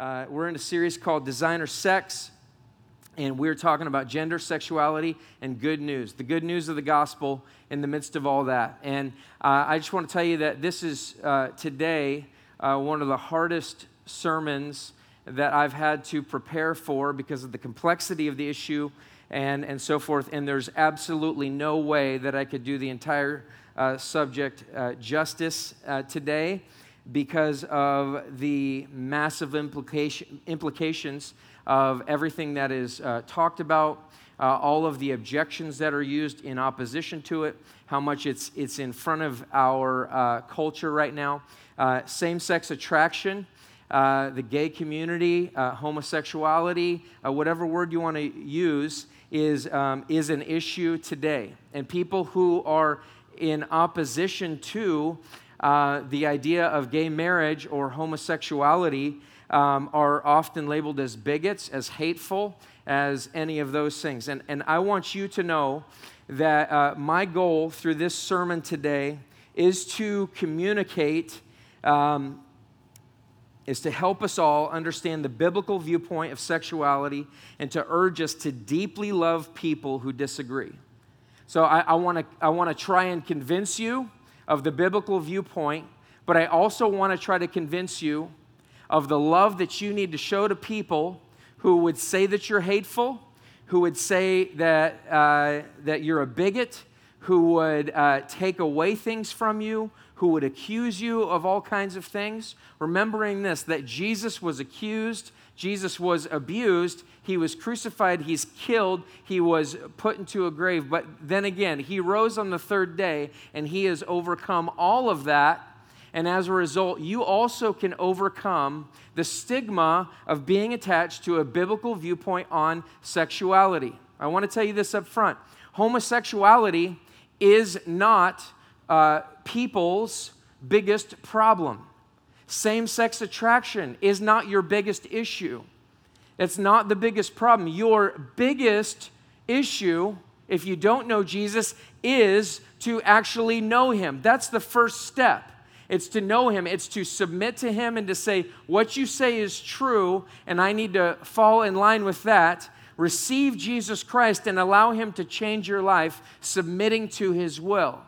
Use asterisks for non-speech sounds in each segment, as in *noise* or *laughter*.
Uh, we're in a series called Designer Sex, and we're talking about gender, sexuality, and good news. The good news of the gospel in the midst of all that. And uh, I just want to tell you that this is uh, today uh, one of the hardest sermons that I've had to prepare for because of the complexity of the issue and, and so forth. And there's absolutely no way that I could do the entire uh, subject uh, justice uh, today because of the massive implication, implications of everything that is uh, talked about, uh, all of the objections that are used in opposition to it, how much it's, it's in front of our uh, culture right now. Uh, Same sex attraction. Uh, the gay community, uh, homosexuality, whatever word you want to use, is, um, is an issue today. And people who are in opposition to uh, the idea of gay marriage or homosexuality um, are often labeled as bigots, as hateful, as any of those things. And, and I want you to know that uh, my goal through this sermon today is to communicate, um, is to help us all understand the biblical viewpoint of sexuality and to urge us to deeply love people who disagree. So I, I want to I wanna try and convince you of the biblical viewpoint, but I also want to try to convince you of the love that you need to show to people who would say that you're hateful, who would say that, uh, that you're a bigot, who would uh, take away things from you, who would accuse you of all kinds of things. Remembering this, that Jesus was accused, Jesus was abused, he was crucified, he's killed, he was put into a grave. But then again, he rose on the third day and he has overcome all of that. And as a result, you also can overcome the stigma of being attached to a biblical viewpoint on sexuality. I want to tell you this up front homosexuality is not uh, people's biggest problem. Same sex attraction is not your biggest issue. It's not the biggest problem. Your biggest issue, if you don't know Jesus, is to actually know him. That's the first step. It's to know him, it's to submit to him and to say, What you say is true, and I need to fall in line with that. Receive Jesus Christ and allow him to change your life, submitting to his will.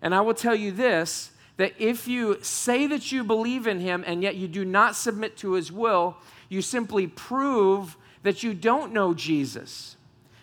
And I will tell you this that if you say that you believe in him and yet you do not submit to his will, you simply prove that you don't know Jesus.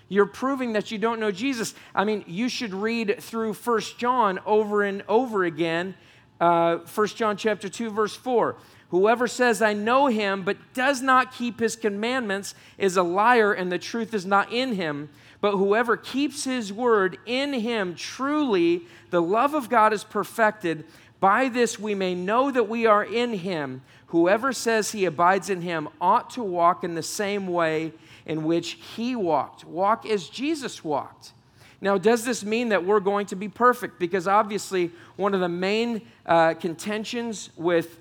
You're proving that you don't know Jesus. I mean, you should read through First John over and over again. Uh, 1 John chapter 2, verse 4. Whoever says, I know him, but does not keep his commandments is a liar, and the truth is not in him. But whoever keeps his word in him, truly the love of God is perfected. By this we may know that we are in him. Whoever says he abides in him ought to walk in the same way in which he walked. Walk as Jesus walked. Now, does this mean that we're going to be perfect? Because obviously, one of the main uh, contentions with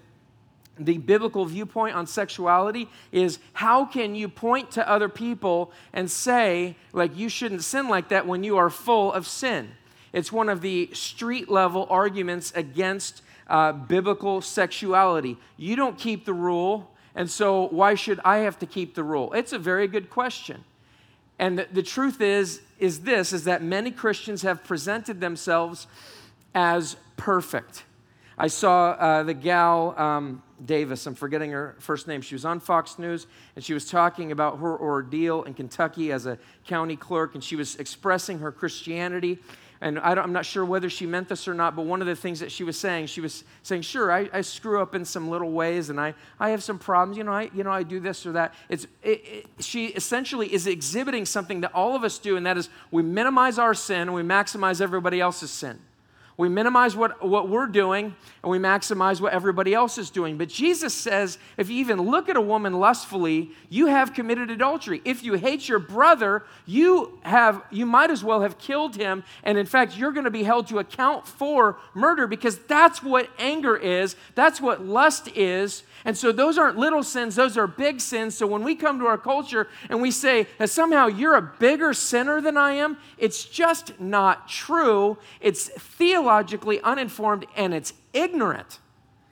the biblical viewpoint on sexuality is how can you point to other people and say, like, you shouldn't sin like that when you are full of sin? It's one of the street level arguments against uh, biblical sexuality. You don't keep the rule, and so why should I have to keep the rule? It's a very good question. And the, the truth is, is this, is that many Christians have presented themselves as perfect. I saw uh, the gal um, Davis, I'm forgetting her first name. She was on Fox News and she was talking about her ordeal in Kentucky as a county clerk and she was expressing her Christianity and I am not sure whether she meant this or not, but one of the things that she was saying, she was saying, sure, I, I screw up in some little ways and I, I have some problems. You know, I, you know, I do this or that. It's, it, it, she essentially is exhibiting something that all of us do, and that is we minimize our sin and we maximize everybody else's sin. We minimize what, what we're doing and we maximize what everybody else is doing. But Jesus says if you even look at a woman lustfully, you have committed adultery. If you hate your brother, you have you might as well have killed him. And in fact, you're going to be held to account for murder because that's what anger is, that's what lust is. And so those aren't little sins, those are big sins. So when we come to our culture and we say that somehow you're a bigger sinner than I am, it's just not true. It's theologically uninformed and it's ignorant.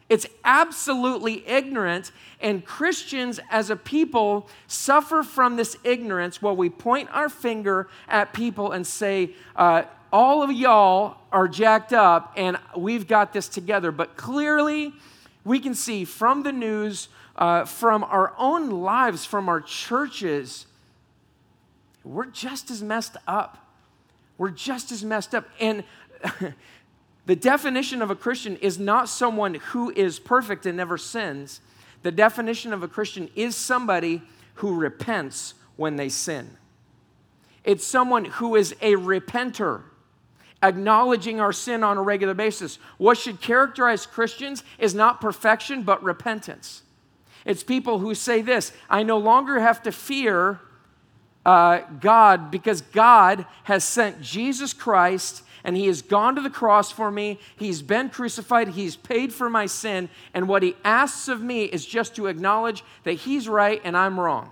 It's absolutely ignorant, and Christians as a people suffer from this ignorance while we point our finger at people and say, uh, All of y'all are jacked up, and we've got this together. But clearly, we can see from the news, uh, from our own lives, from our churches, we're just as messed up. We're just as messed up. And *laughs* The definition of a Christian is not someone who is perfect and never sins. The definition of a Christian is somebody who repents when they sin. It's someone who is a repenter, acknowledging our sin on a regular basis. What should characterize Christians is not perfection, but repentance. It's people who say this I no longer have to fear uh, God because God has sent Jesus Christ and he has gone to the cross for me. He's been crucified. He's paid for my sin. And what he asks of me is just to acknowledge that he's right and I'm wrong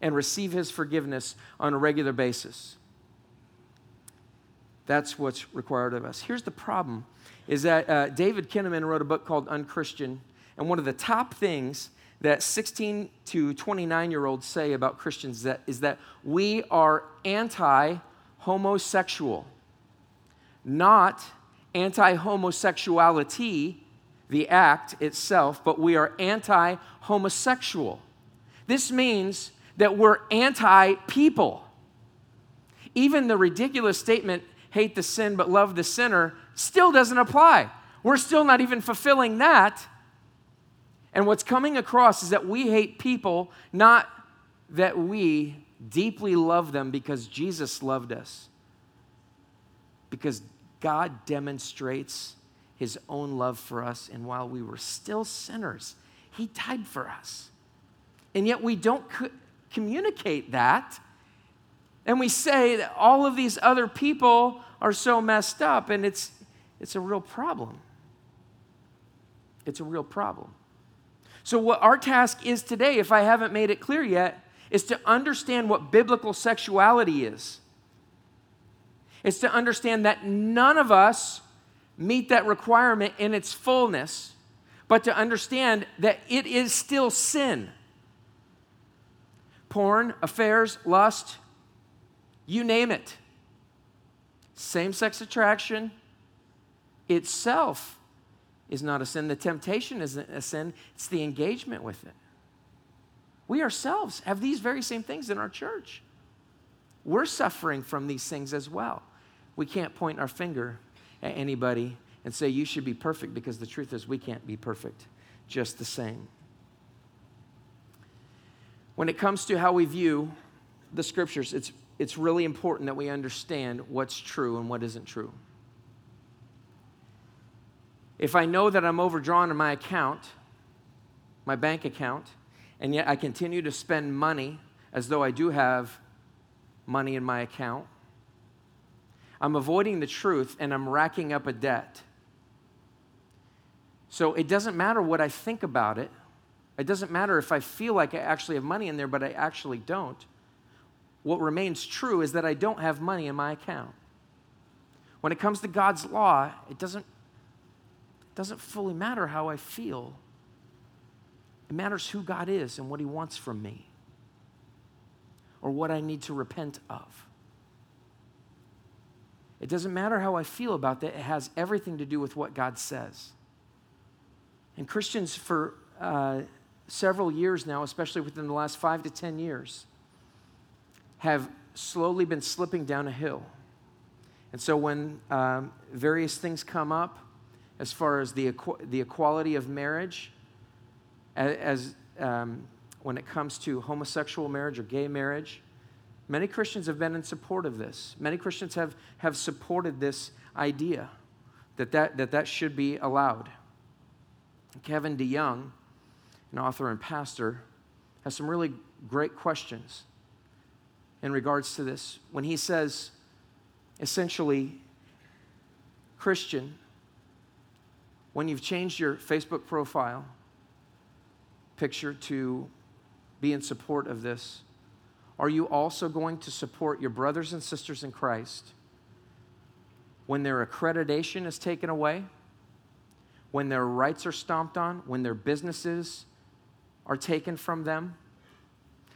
and receive his forgiveness on a regular basis. That's what's required of us. Here's the problem is that uh, David Kinnaman wrote a book called Unchristian, and one of the top things that 16 to 29 year olds say about Christians that, is that we are anti homosexual not anti homosexuality, the act itself, but we are anti homosexual. This means that we're anti people. Even the ridiculous statement, hate the sin but love the sinner, still doesn't apply. We're still not even fulfilling that. And what's coming across is that we hate people, not that we deeply love them because Jesus loved us. Because God demonstrates his own love for us, and while we were still sinners, he died for us. And yet we don't co- communicate that. And we say that all of these other people are so messed up, and it's, it's a real problem. It's a real problem. So, what our task is today, if I haven't made it clear yet, is to understand what biblical sexuality is is to understand that none of us meet that requirement in its fullness, but to understand that it is still sin. Porn, affairs, lust, you name it. Same sex attraction itself is not a sin. The temptation isn't a sin, it's the engagement with it. We ourselves have these very same things in our church. We're suffering from these things as well. We can't point our finger at anybody and say, you should be perfect, because the truth is, we can't be perfect just the same. When it comes to how we view the scriptures, it's, it's really important that we understand what's true and what isn't true. If I know that I'm overdrawn in my account, my bank account, and yet I continue to spend money as though I do have money in my account, I'm avoiding the truth and I'm racking up a debt. So it doesn't matter what I think about it. It doesn't matter if I feel like I actually have money in there, but I actually don't. What remains true is that I don't have money in my account. When it comes to God's law, it doesn't, it doesn't fully matter how I feel. It matters who God is and what He wants from me, or what I need to repent of. It doesn't matter how I feel about that, it has everything to do with what God says. And Christians, for uh, several years now, especially within the last five to 10 years, have slowly been slipping down a hill. And so when um, various things come up, as far as the, equ- the equality of marriage, as, um, when it comes to homosexual marriage or gay marriage, Many Christians have been in support of this. Many Christians have, have supported this idea that that, that that should be allowed. Kevin DeYoung, an author and pastor, has some really great questions in regards to this. When he says, essentially, Christian, when you've changed your Facebook profile picture to be in support of this, are you also going to support your brothers and sisters in Christ when their accreditation is taken away? when their rights are stomped on, when their businesses are taken from them,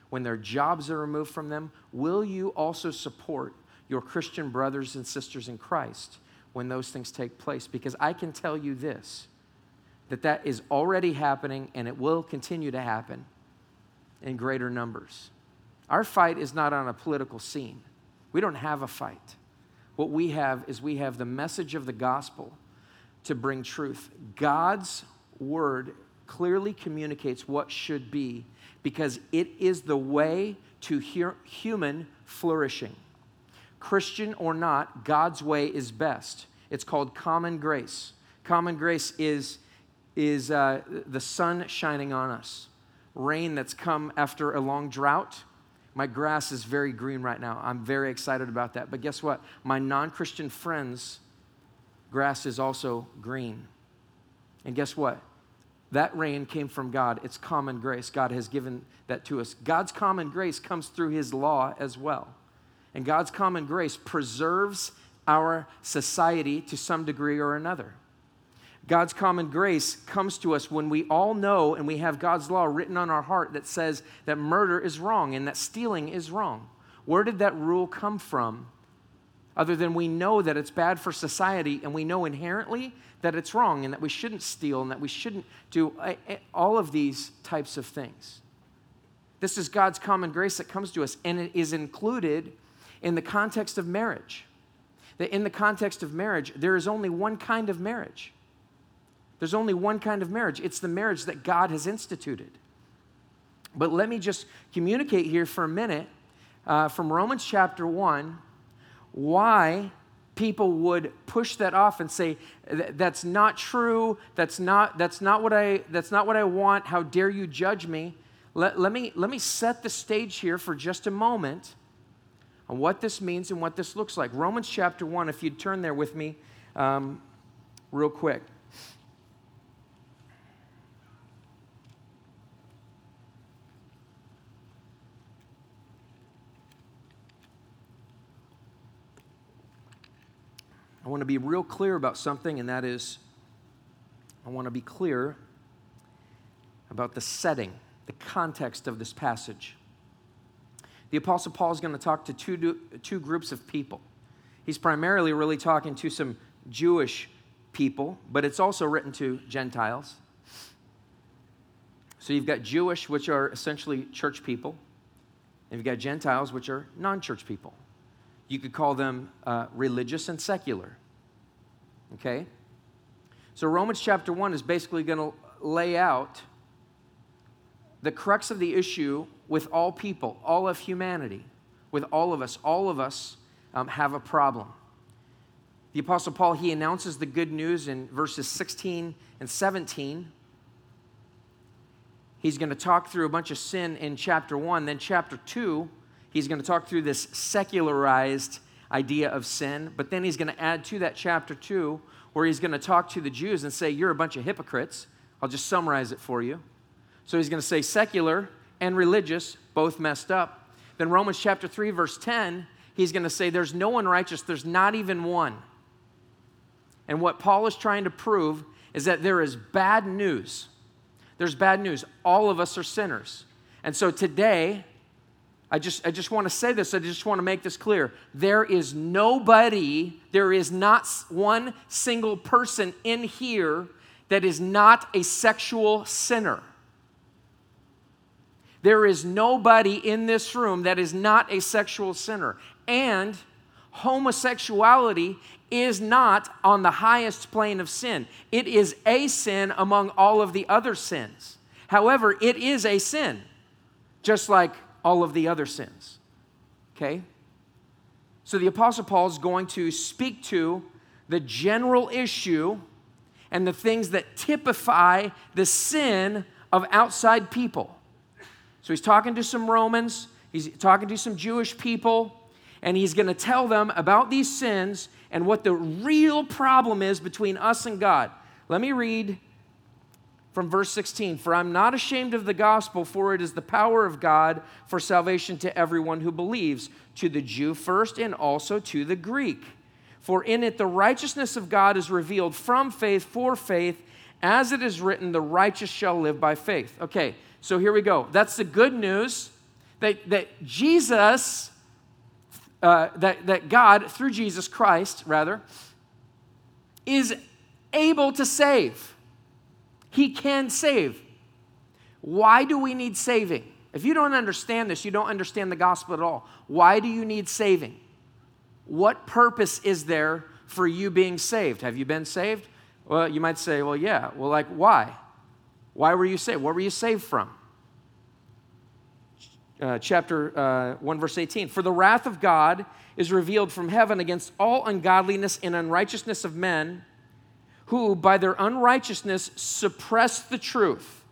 when their jobs are removed from them, will you also support your Christian brothers and sisters in Christ when those things take place? Because I can tell you this that that is already happening and it will continue to happen in greater numbers. Our fight is not on a political scene. We don't have a fight. What we have is we have the message of the gospel to bring truth. God's word clearly communicates what should be because it is the way to human flourishing. Christian or not, God's way is best. It's called common grace. Common grace is, is uh, the sun shining on us, rain that's come after a long drought. My grass is very green right now. I'm very excited about that. But guess what? My non Christian friends' grass is also green. And guess what? That rain came from God. It's common grace. God has given that to us. God's common grace comes through His law as well. And God's common grace preserves our society to some degree or another. God's common grace comes to us when we all know and we have God's law written on our heart that says that murder is wrong and that stealing is wrong. Where did that rule come from? Other than we know that it's bad for society and we know inherently that it's wrong and that we shouldn't steal and that we shouldn't do eh, eh, all of these types of things. This is God's common grace that comes to us, and it is included in the context of marriage. That in the context of marriage, there is only one kind of marriage. There's only one kind of marriage. It's the marriage that God has instituted. But let me just communicate here for a minute uh, from Romans chapter 1 why people would push that off and say that's not true. That's not that's not what i that's not what i want. How dare you judge me? Let, let me let me set the stage here for just a moment on what this means and what this looks like. Romans chapter 1 if you'd turn there with me um, real quick want to be real clear about something, and that is I want to be clear about the setting, the context of this passage. The Apostle Paul is going to talk to two, two groups of people. He's primarily really talking to some Jewish people, but it's also written to Gentiles. So you've got Jewish, which are essentially church people, and you've got Gentiles, which are non church people. You could call them uh, religious and secular. Okay? So, Romans chapter 1 is basically going to lay out the crux of the issue with all people, all of humanity, with all of us. All of us um, have a problem. The Apostle Paul, he announces the good news in verses 16 and 17. He's going to talk through a bunch of sin in chapter 1. Then, chapter 2, He's going to talk through this secularized idea of sin, but then he's going to add to that chapter 2 where he's going to talk to the Jews and say, You're a bunch of hypocrites. I'll just summarize it for you. So he's going to say secular and religious, both messed up. Then Romans chapter 3, verse 10, he's going to say, There's no one righteous, there's not even one. And what Paul is trying to prove is that there is bad news. There's bad news. All of us are sinners. And so today, I just, I just want to say this. I just want to make this clear. There is nobody, there is not one single person in here that is not a sexual sinner. There is nobody in this room that is not a sexual sinner. And homosexuality is not on the highest plane of sin, it is a sin among all of the other sins. However, it is a sin, just like all of the other sins. Okay? So the Apostle Paul is going to speak to the general issue and the things that typify the sin of outside people. So he's talking to some Romans, he's talking to some Jewish people, and he's going to tell them about these sins and what the real problem is between us and God. Let me read from verse 16 For I'm not ashamed of the gospel, for it is the power of God for salvation to everyone who believes, to the Jew first and also to the Greek. For in it the righteousness of God is revealed from faith for faith, As it is written, the righteous shall live by faith. Okay, so here we go. That's the good news that, that Jesus, uh, that, that God, through Jesus Christ, rather, is able to save. He can save. Why do we need saving? If you don't understand this, you don't understand the gospel at all. Why do you need saving? What purpose is there for you being saved? Have you been saved? Well, you might say, well, yeah. Well, like, why? Why were you saved? What were you saved from? Uh, chapter uh, 1, verse 18. For the wrath of God is revealed from heaven against all ungodliness and unrighteousness of men who, by their unrighteousness, suppress the truth.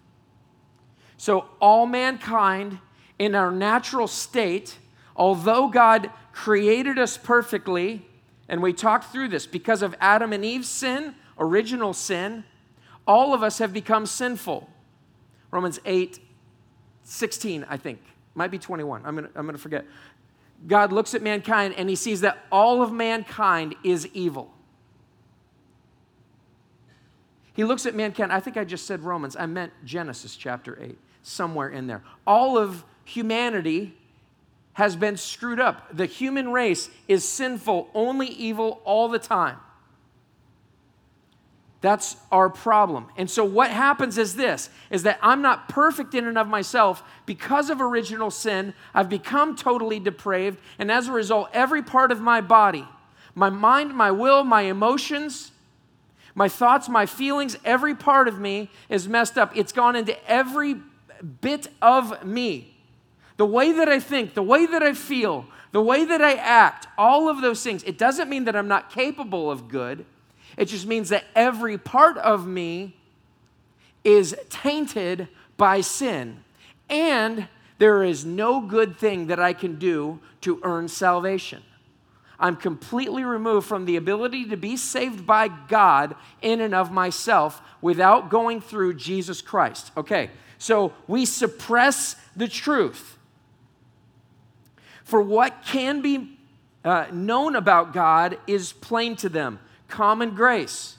So, all mankind in our natural state, although God created us perfectly, and we talked through this because of Adam and Eve's sin, original sin, all of us have become sinful. Romans 8, 16, I think. Might be 21. I'm going I'm to forget. God looks at mankind and he sees that all of mankind is evil. He looks at mankind. I think I just said Romans. I meant Genesis chapter 8, somewhere in there. All of humanity has been screwed up. The human race is sinful, only evil all the time. That's our problem. And so what happens is this is that I'm not perfect in and of myself because of original sin. I've become totally depraved, and as a result, every part of my body, my mind, my will, my emotions, my thoughts, my feelings, every part of me is messed up. It's gone into every bit of me. The way that I think, the way that I feel, the way that I act, all of those things. It doesn't mean that I'm not capable of good. It just means that every part of me is tainted by sin. And there is no good thing that I can do to earn salvation. I'm completely removed from the ability to be saved by God in and of myself without going through Jesus Christ. Okay, so we suppress the truth. For what can be uh, known about God is plain to them common grace.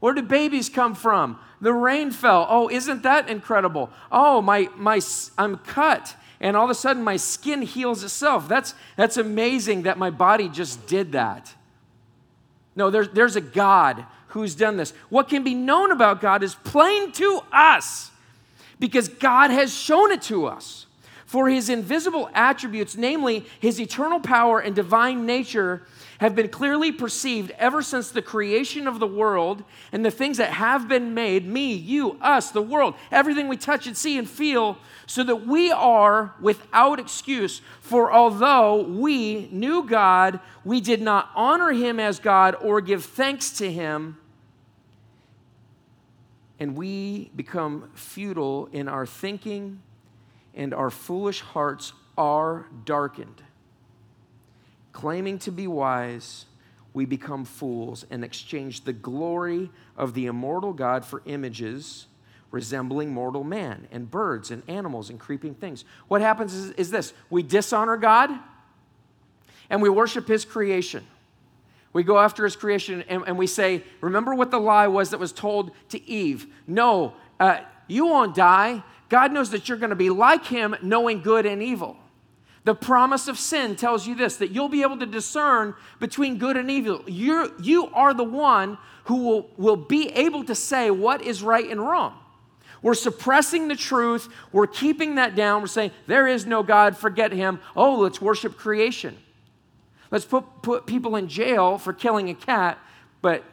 Where do babies come from? The rain fell. Oh, isn't that incredible? Oh, my, my, I'm cut, and all of a sudden my skin heals itself. That's, that's amazing that my body just did that. No, there's, there's a God who's done this. What can be known about God is plain to us because God has shown it to us. For his invisible attributes, namely his eternal power and divine nature, have been clearly perceived ever since the creation of the world and the things that have been made me, you, us, the world, everything we touch and see and feel, so that we are without excuse. For although we knew God, we did not honor him as God or give thanks to him. And we become futile in our thinking, and our foolish hearts are darkened. Claiming to be wise, we become fools and exchange the glory of the immortal God for images resembling mortal man and birds and animals and creeping things. What happens is, is this we dishonor God and we worship His creation. We go after His creation and, and we say, Remember what the lie was that was told to Eve? No, uh, you won't die. God knows that you're going to be like Him, knowing good and evil. The promise of sin tells you this that you'll be able to discern between good and evil. You're, you are the one who will, will be able to say what is right and wrong. We're suppressing the truth, we're keeping that down. We're saying, there is no God, forget him. Oh, let's worship creation. Let's put, put people in jail for killing a cat, but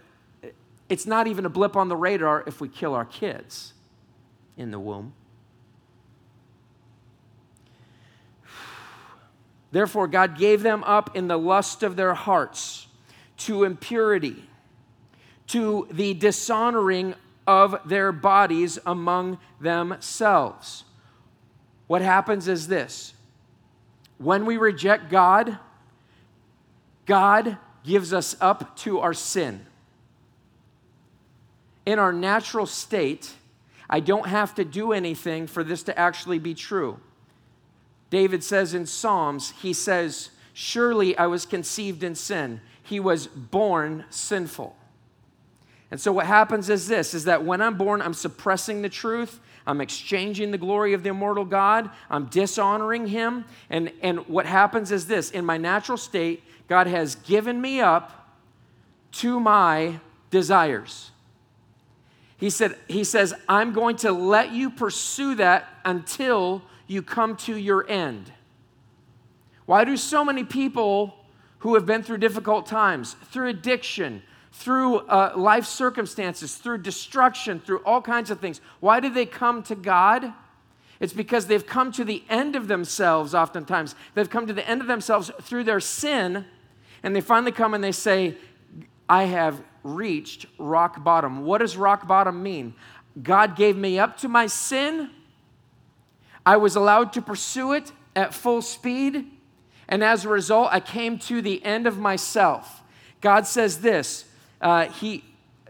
it's not even a blip on the radar if we kill our kids in the womb. Therefore, God gave them up in the lust of their hearts to impurity, to the dishonoring of their bodies among themselves. What happens is this when we reject God, God gives us up to our sin. In our natural state, I don't have to do anything for this to actually be true. David says in Psalms, he says, Surely I was conceived in sin. He was born sinful. And so what happens is this is that when I'm born, I'm suppressing the truth. I'm exchanging the glory of the immortal God. I'm dishonoring him. And, and what happens is this in my natural state, God has given me up to my desires. He said, He says, I'm going to let you pursue that until you come to your end. Why do so many people who have been through difficult times, through addiction, through uh, life circumstances, through destruction, through all kinds of things. Why do they come to God? It's because they've come to the end of themselves, oftentimes. They've come to the end of themselves through their sin, and they finally come and they say, I have reached rock bottom. What does rock bottom mean? God gave me up to my sin. I was allowed to pursue it at full speed. And as a result, I came to the end of myself. God says this uh, he,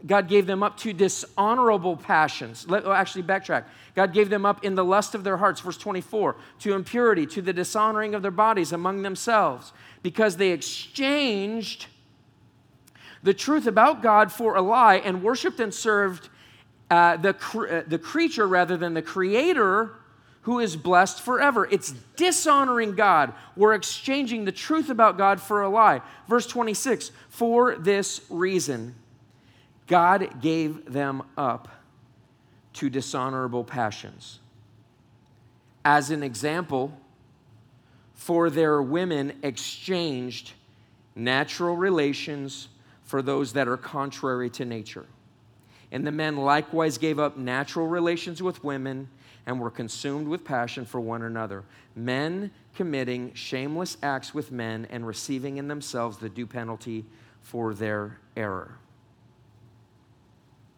God gave them up to dishonorable passions. Let, oh, actually, backtrack. God gave them up in the lust of their hearts, verse 24, to impurity, to the dishonoring of their bodies among themselves, because they exchanged the truth about God for a lie and worshiped and served uh, the, cr- uh, the creature rather than the creator who is blessed forever. It's dishonoring God. We're exchanging the truth about God for a lie. Verse 26 For this reason, God gave them up to dishonorable passions. As an example, for their women exchanged natural relations for those that are contrary to nature. And the men likewise gave up natural relations with women and were consumed with passion for one another, men committing shameless acts with men and receiving in themselves the due penalty for their error.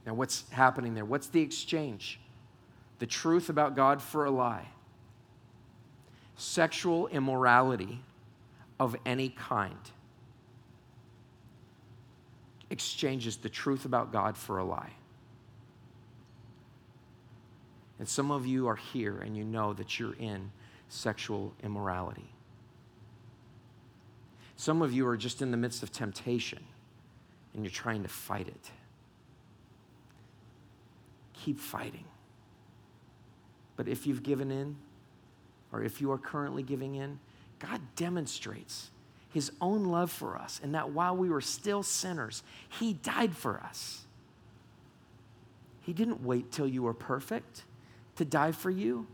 Now, what's happening there? What's the exchange? The truth about God for a lie. Sexual immorality of any kind exchanges the truth about God for a lie. And some of you are here and you know that you're in sexual immorality. Some of you are just in the midst of temptation and you're trying to fight it. Keep fighting. But if you've given in, or if you are currently giving in, God demonstrates his own love for us and that while we were still sinners, he died for us. He didn't wait till you were perfect to die for you?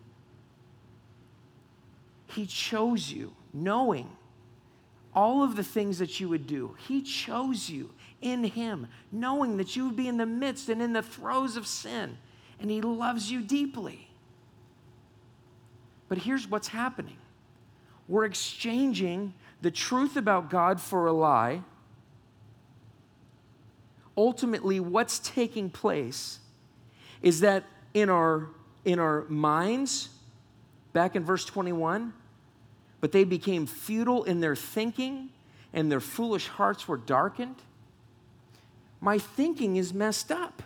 He chose you, knowing all of the things that you would do. He chose you in Him, knowing that you would be in the midst and in the throes of sin, and He loves you deeply. But here's what's happening we're exchanging the truth about God for a lie. Ultimately, what's taking place is that in our in our minds, back in verse 21, but they became futile in their thinking, and their foolish hearts were darkened. My thinking is messed up.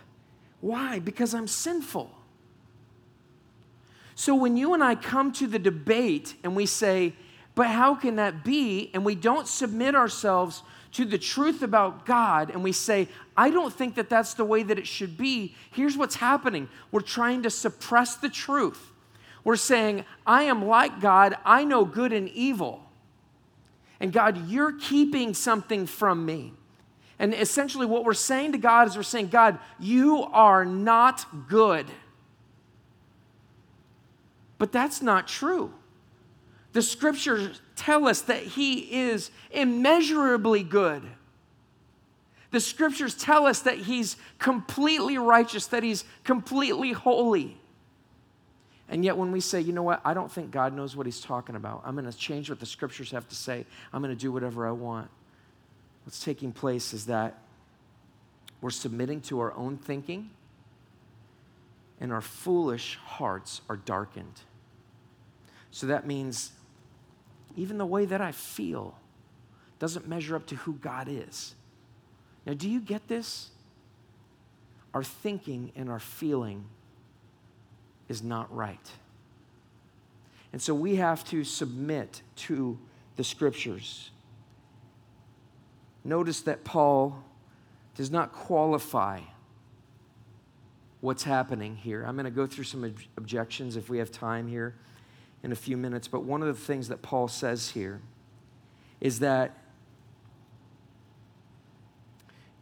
Why? Because I'm sinful. So when you and I come to the debate and we say, but how can that be? And we don't submit ourselves to the truth about God and we say, I don't think that that's the way that it should be, here's what's happening. We're trying to suppress the truth. We're saying, I am like God, I know good and evil. And God, you're keeping something from me. And essentially, what we're saying to God is we're saying, God, you are not good. But that's not true. The scriptures tell us that He is immeasurably good. The scriptures tell us that He's completely righteous, that He's completely holy. And yet, when we say, you know what, I don't think God knows what He's talking about, I'm going to change what the scriptures have to say, I'm going to do whatever I want. What's taking place is that we're submitting to our own thinking, and our foolish hearts are darkened. So that means even the way that I feel doesn't measure up to who God is. Now, do you get this? Our thinking and our feeling is not right. And so we have to submit to the scriptures. Notice that Paul does not qualify what's happening here. I'm going to go through some ob- objections if we have time here in a few minutes, but one of the things that Paul says here is that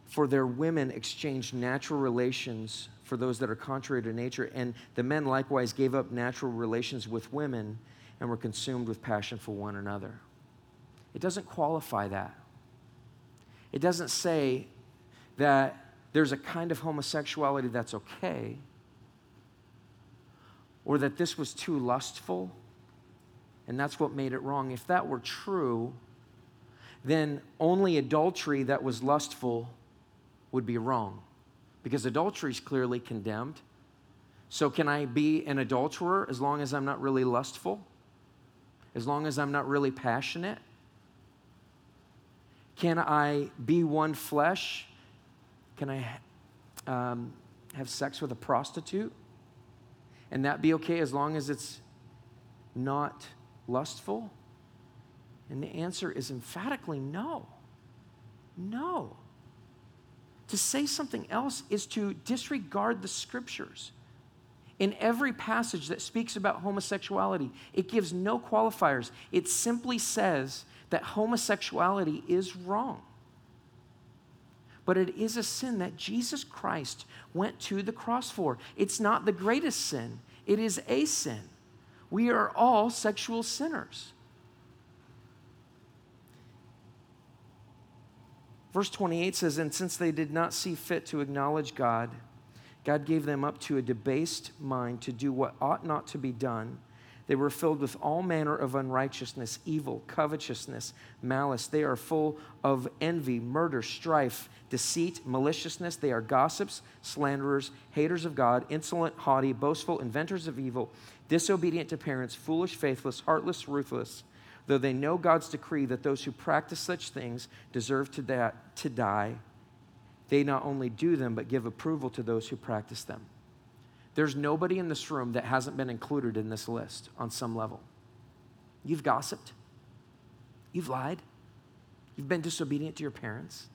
for their women exchanged natural relations for those that are contrary to nature, and the men likewise gave up natural relations with women and were consumed with passion for one another. It doesn't qualify that. It doesn't say that there's a kind of homosexuality that's okay or that this was too lustful and that's what made it wrong. If that were true, then only adultery that was lustful would be wrong because adultery is clearly condemned. So, can I be an adulterer as long as I'm not really lustful? As long as I'm not really passionate? Can I be one flesh? Can I um, have sex with a prostitute? And that be okay as long as it's not lustful? And the answer is emphatically no. No. To say something else is to disregard the scriptures. In every passage that speaks about homosexuality, it gives no qualifiers. It simply says that homosexuality is wrong. But it is a sin that Jesus Christ went to the cross for. It's not the greatest sin, it is a sin. We are all sexual sinners. Verse 28 says, And since they did not see fit to acknowledge God, God gave them up to a debased mind to do what ought not to be done they were filled with all manner of unrighteousness, evil, covetousness, malice. They are full of envy, murder, strife, deceit, maliciousness. They are gossips, slanderers, haters of God, insolent, haughty, boastful, inventors of evil, disobedient to parents, foolish, faithless, heartless, ruthless. Though they know God's decree that those who practice such things deserve to, da- to die, they not only do them, but give approval to those who practice them. There's nobody in this room that hasn't been included in this list on some level. You've gossiped, you've lied, you've been disobedient to your parents.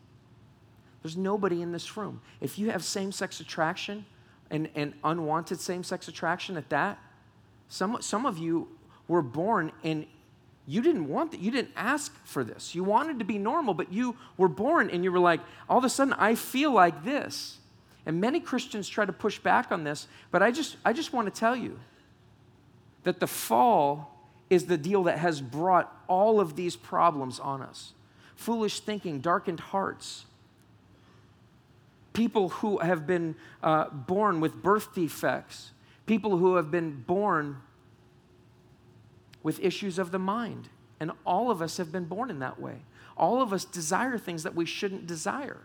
There's nobody in this room. If you have same sex attraction and, and unwanted same sex attraction at that, some, some of you were born and you didn't want that. You didn't ask for this. You wanted to be normal, but you were born and you were like, all of a sudden, I feel like this. And many Christians try to push back on this, but I just, I just want to tell you that the fall is the deal that has brought all of these problems on us foolish thinking, darkened hearts, people who have been uh, born with birth defects, people who have been born with issues of the mind. And all of us have been born in that way. All of us desire things that we shouldn't desire.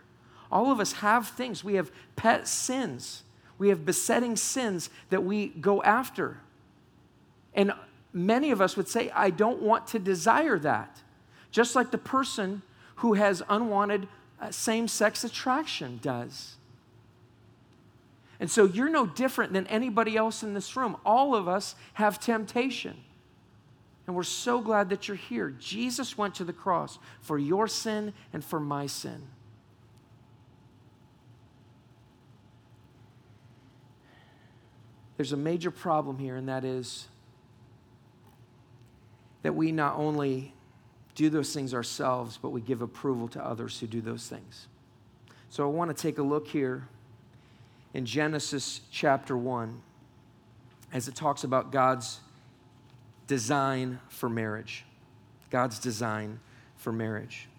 All of us have things. We have pet sins, we have besetting sins that we go after. And many of us would say, I don't want to desire that. Just like the person who has unwanted uh, same sex attraction does. And so you're no different than anybody else in this room. All of us have temptation. And we're so glad that you're here. Jesus went to the cross for your sin and for my sin. there's a major problem here, and that is that we not only do those things ourselves, but we give approval to others who do those things. So I want to take a look here in Genesis chapter 1 as it talks about God's design for marriage. God's design for marriage.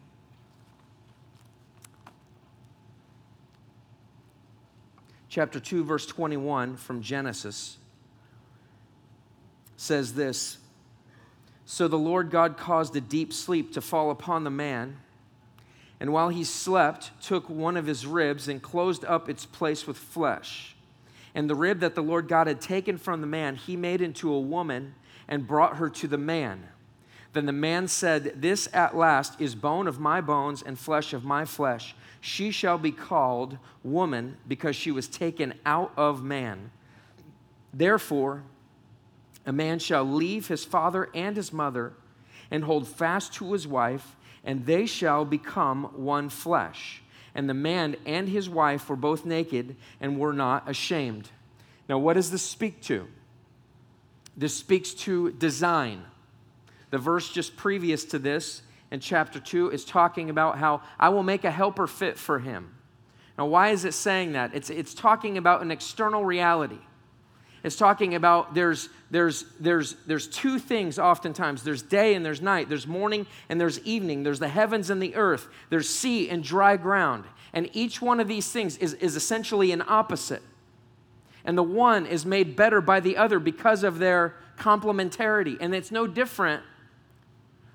chapter 2, verse 21 from Genesis says this So the Lord God caused a deep sleep to fall upon the man, and while he slept, took one of his ribs and closed up its place with flesh. And the rib that the Lord God had taken from the man, he made into a woman and brought her to the man. Then the man said, This at last is bone of my bones and flesh of my flesh. She shall be called woman because she was taken out of man. Therefore, a man shall leave his father and his mother and hold fast to his wife, and they shall become one flesh. and the man and his wife were both naked and were not ashamed. Now, what does this speak to? This speaks to design. The verse just previous to this in chapter 2 is talking about how I will make a helper fit for him. Now, why is it saying that? It's, it's talking about an external reality. It's talking about there's, there's, there's, there's two things oftentimes there's day and there's night, there's morning and there's evening, there's the heavens and the earth, there's sea and dry ground. And each one of these things is, is essentially an opposite. And the one is made better by the other because of their complementarity. And it's no different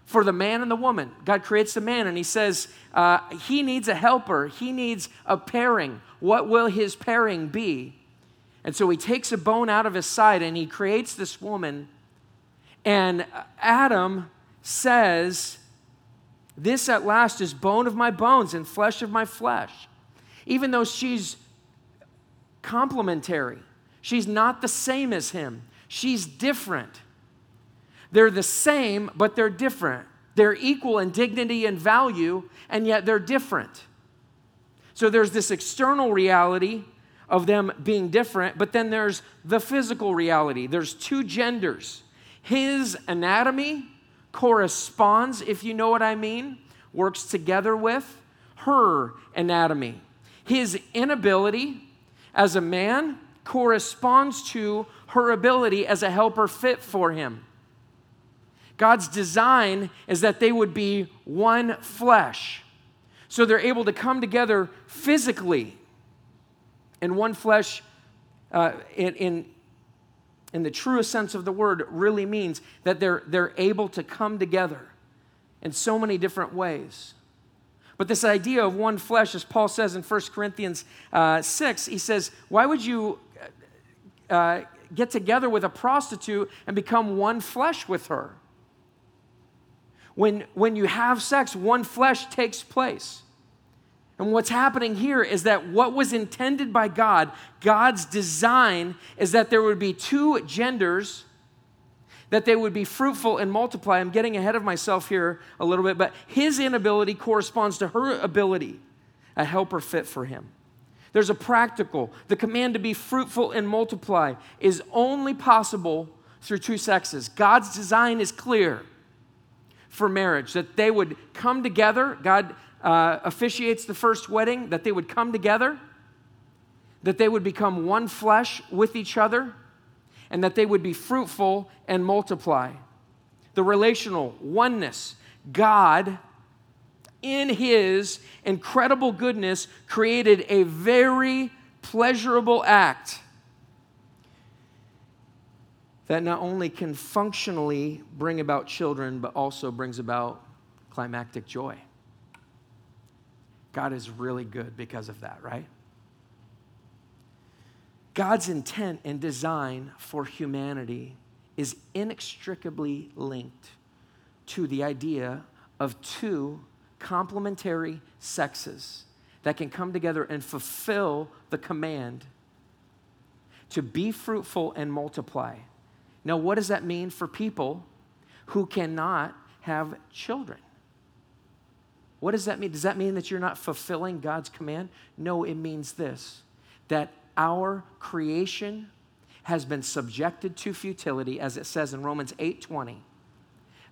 for the man and the woman. God creates the man and he says uh, he needs a helper, he needs a pairing. What will his pairing be? And so he takes a bone out of his side and he creates this woman. And Adam says, This at last is bone of my bones and flesh of my flesh. Even though she's complementary, she's not the same as him, she's different. They're the same, but they're different. They're equal in dignity and value, and yet they're different. So there's this external reality of them being different, but then there's the physical reality. There's two genders. His anatomy corresponds, if you know what I mean, works together with her anatomy. His inability as a man corresponds to her ability as a helper fit for him. God's design is that they would be one flesh. So they're able to come together physically in one flesh uh, in, in, in the truest sense of the word really means that they're, they're able to come together in so many different ways. But this idea of one flesh, as Paul says in 1 Corinthians uh, 6, he says, Why would you uh, get together with a prostitute and become one flesh with her? When, when you have sex, one flesh takes place. And what's happening here is that what was intended by God, God's design, is that there would be two genders, that they would be fruitful and multiply. I'm getting ahead of myself here a little bit, but his inability corresponds to her ability, a helper fit for him. There's a practical, the command to be fruitful and multiply is only possible through two sexes. God's design is clear for marriage, that they would come together. God uh, officiates the first wedding, that they would come together, that they would become one flesh with each other, and that they would be fruitful and multiply. The relational oneness, God, in His incredible goodness, created a very pleasurable act that not only can functionally bring about children, but also brings about climactic joy. God is really good because of that, right? God's intent and design for humanity is inextricably linked to the idea of two complementary sexes that can come together and fulfill the command to be fruitful and multiply. Now, what does that mean for people who cannot have children? What does that mean? Does that mean that you're not fulfilling God's command? No, it means this that our creation has been subjected to futility, as it says in Romans 8:20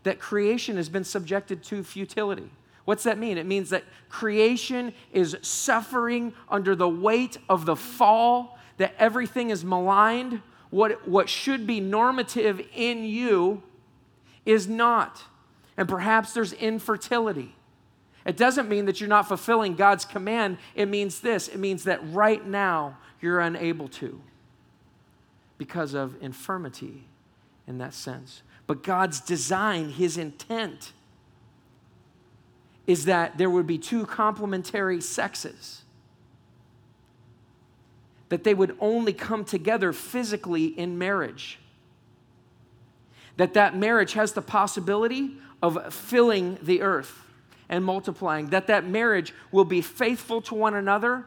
That creation has been subjected to futility. What's that mean? It means that creation is suffering under the weight of the fall, that everything is maligned, what, what should be normative in you is not. And perhaps there's infertility. It doesn't mean that you're not fulfilling God's command. It means this it means that right now you're unable to because of infirmity in that sense. But God's design, His intent, is that there would be two complementary sexes that they would only come together physically in marriage. That that marriage has the possibility of filling the earth and multiplying. That that marriage will be faithful to one another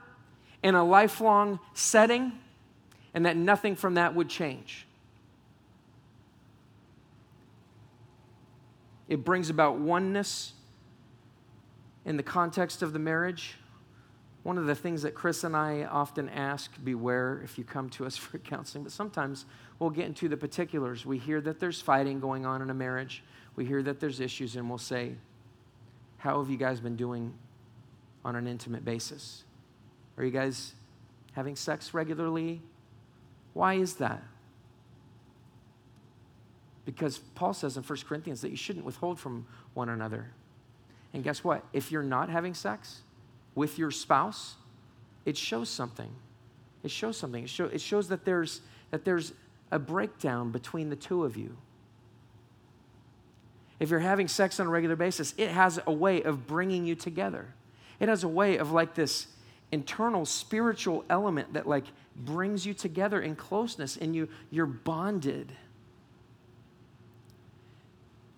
in a lifelong setting and that nothing from that would change. It brings about oneness in the context of the marriage one of the things that Chris and I often ask beware if you come to us *laughs* for counseling, but sometimes we'll get into the particulars. We hear that there's fighting going on in a marriage, we hear that there's issues, and we'll say, How have you guys been doing on an intimate basis? Are you guys having sex regularly? Why is that? Because Paul says in 1 Corinthians that you shouldn't withhold from one another. And guess what? If you're not having sex with your spouse, it shows something. It shows something. It, show, it shows that there's, that there's a breakdown between the two of you. If you're having sex on a regular basis, it has a way of bringing you together. It has a way of like this internal spiritual element that like brings you together in closeness and you you're bonded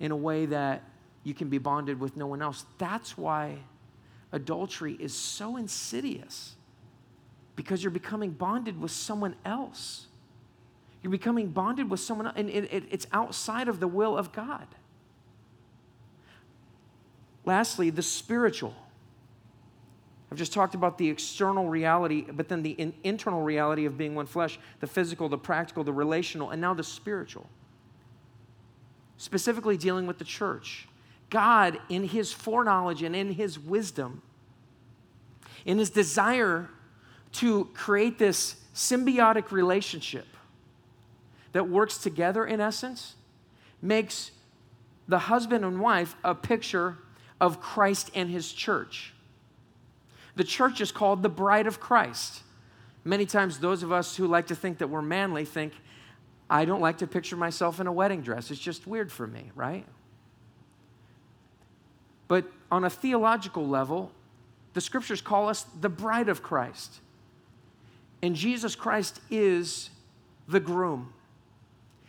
in a way that you can be bonded with no one else. That's why adultery is so insidious because you're becoming bonded with someone else. You're becoming bonded with someone else, and it, it, it's outside of the will of God. Lastly, the spiritual. I've just talked about the external reality, but then the in, internal reality of being one flesh the physical, the practical, the relational, and now the spiritual. Specifically dealing with the church. God, in his foreknowledge and in his wisdom, in his desire to create this symbiotic relationship that works together in essence, makes the husband and wife a picture of Christ and his church. The church is called the bride of Christ. Many times, those of us who like to think that we're manly think, I don't like to picture myself in a wedding dress. It's just weird for me, right? But on a theological level, the scriptures call us the bride of Christ. And Jesus Christ is the groom.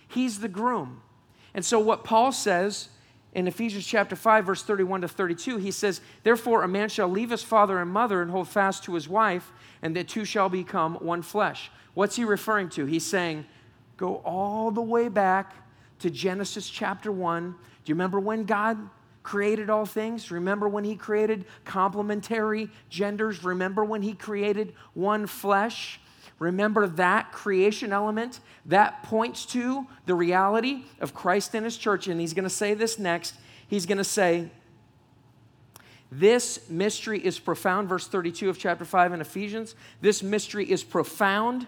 He's the groom. And so, what Paul says in Ephesians chapter 5, verse 31 to 32, he says, Therefore, a man shall leave his father and mother and hold fast to his wife, and the two shall become one flesh. What's he referring to? He's saying, Go all the way back to Genesis chapter 1. Do you remember when God created all things? Remember when he created complementary genders? Remember when he created one flesh? Remember that creation element? That points to the reality of Christ and his church. And he's going to say this next. He's going to say, This mystery is profound. Verse 32 of chapter 5 in Ephesians. This mystery is profound.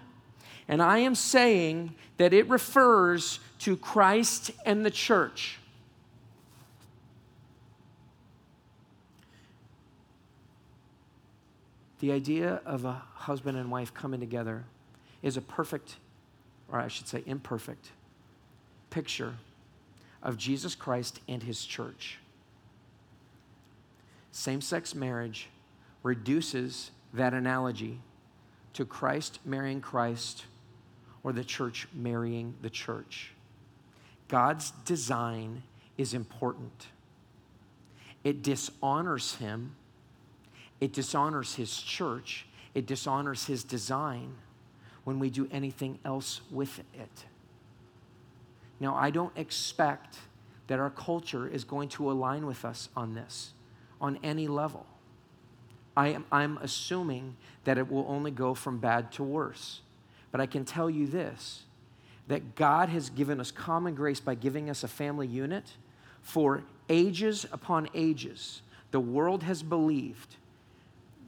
And I am saying that it refers to Christ and the church. The idea of a husband and wife coming together is a perfect, or I should say imperfect, picture of Jesus Christ and his church. Same sex marriage reduces that analogy to Christ marrying Christ or the church marrying the church. God's design is important. It dishonors him it dishonors his church, it dishonors his design when we do anything else with it. Now, I don't expect that our culture is going to align with us on this on any level. I am, I'm assuming that it will only go from bad to worse. But I can tell you this that God has given us common grace by giving us a family unit for ages upon ages. The world has believed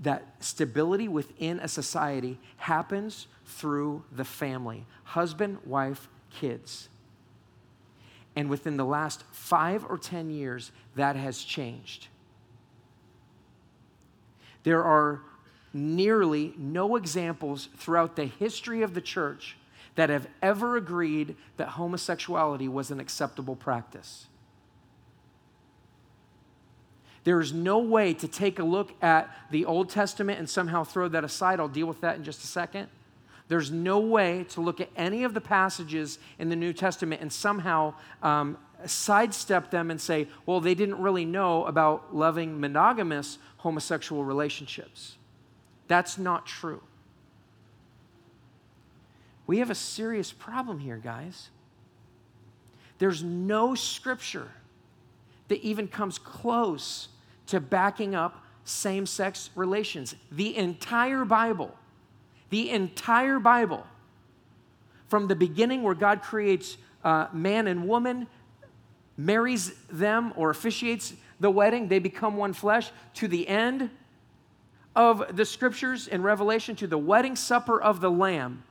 that stability within a society happens through the family husband, wife, kids. And within the last five or 10 years, that has changed. There are nearly no examples throughout the history of the church that have ever agreed that homosexuality was an acceptable practice. There is no way to take a look at the Old Testament and somehow throw that aside. I'll deal with that in just a second. There's no way to look at any of the passages in the New Testament and somehow um, sidestep them and say, well, they didn't really know about loving monogamous homosexual relationships. That's not true. We have a serious problem here, guys. There's no scripture that even comes close to backing up same sex relations. The entire Bible, the entire Bible, from the beginning where God creates uh, man and woman, marries them or officiates the wedding, they become one flesh, to the end of the scriptures in Revelation, to the wedding supper of the Lamb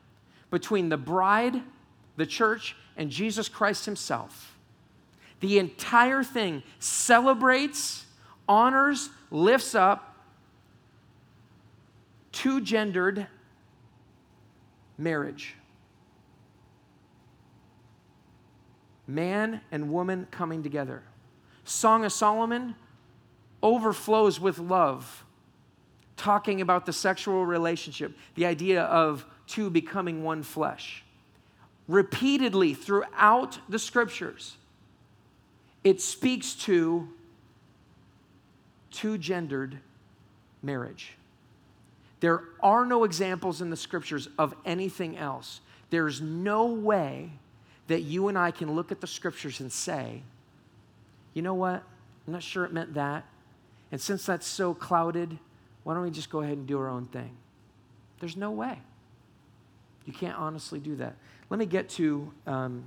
between the bride, the church, and Jesus Christ Himself. The entire thing celebrates, honors, lifts up two gendered marriage. Man and woman coming together. Song of Solomon overflows with love, talking about the sexual relationship, the idea of two becoming one flesh. Repeatedly throughout the scriptures, it speaks to two gendered marriage. There are no examples in the scriptures of anything else. There's no way that you and I can look at the scriptures and say, you know what? I'm not sure it meant that. And since that's so clouded, why don't we just go ahead and do our own thing? There's no way. You can't honestly do that. Let me get to um,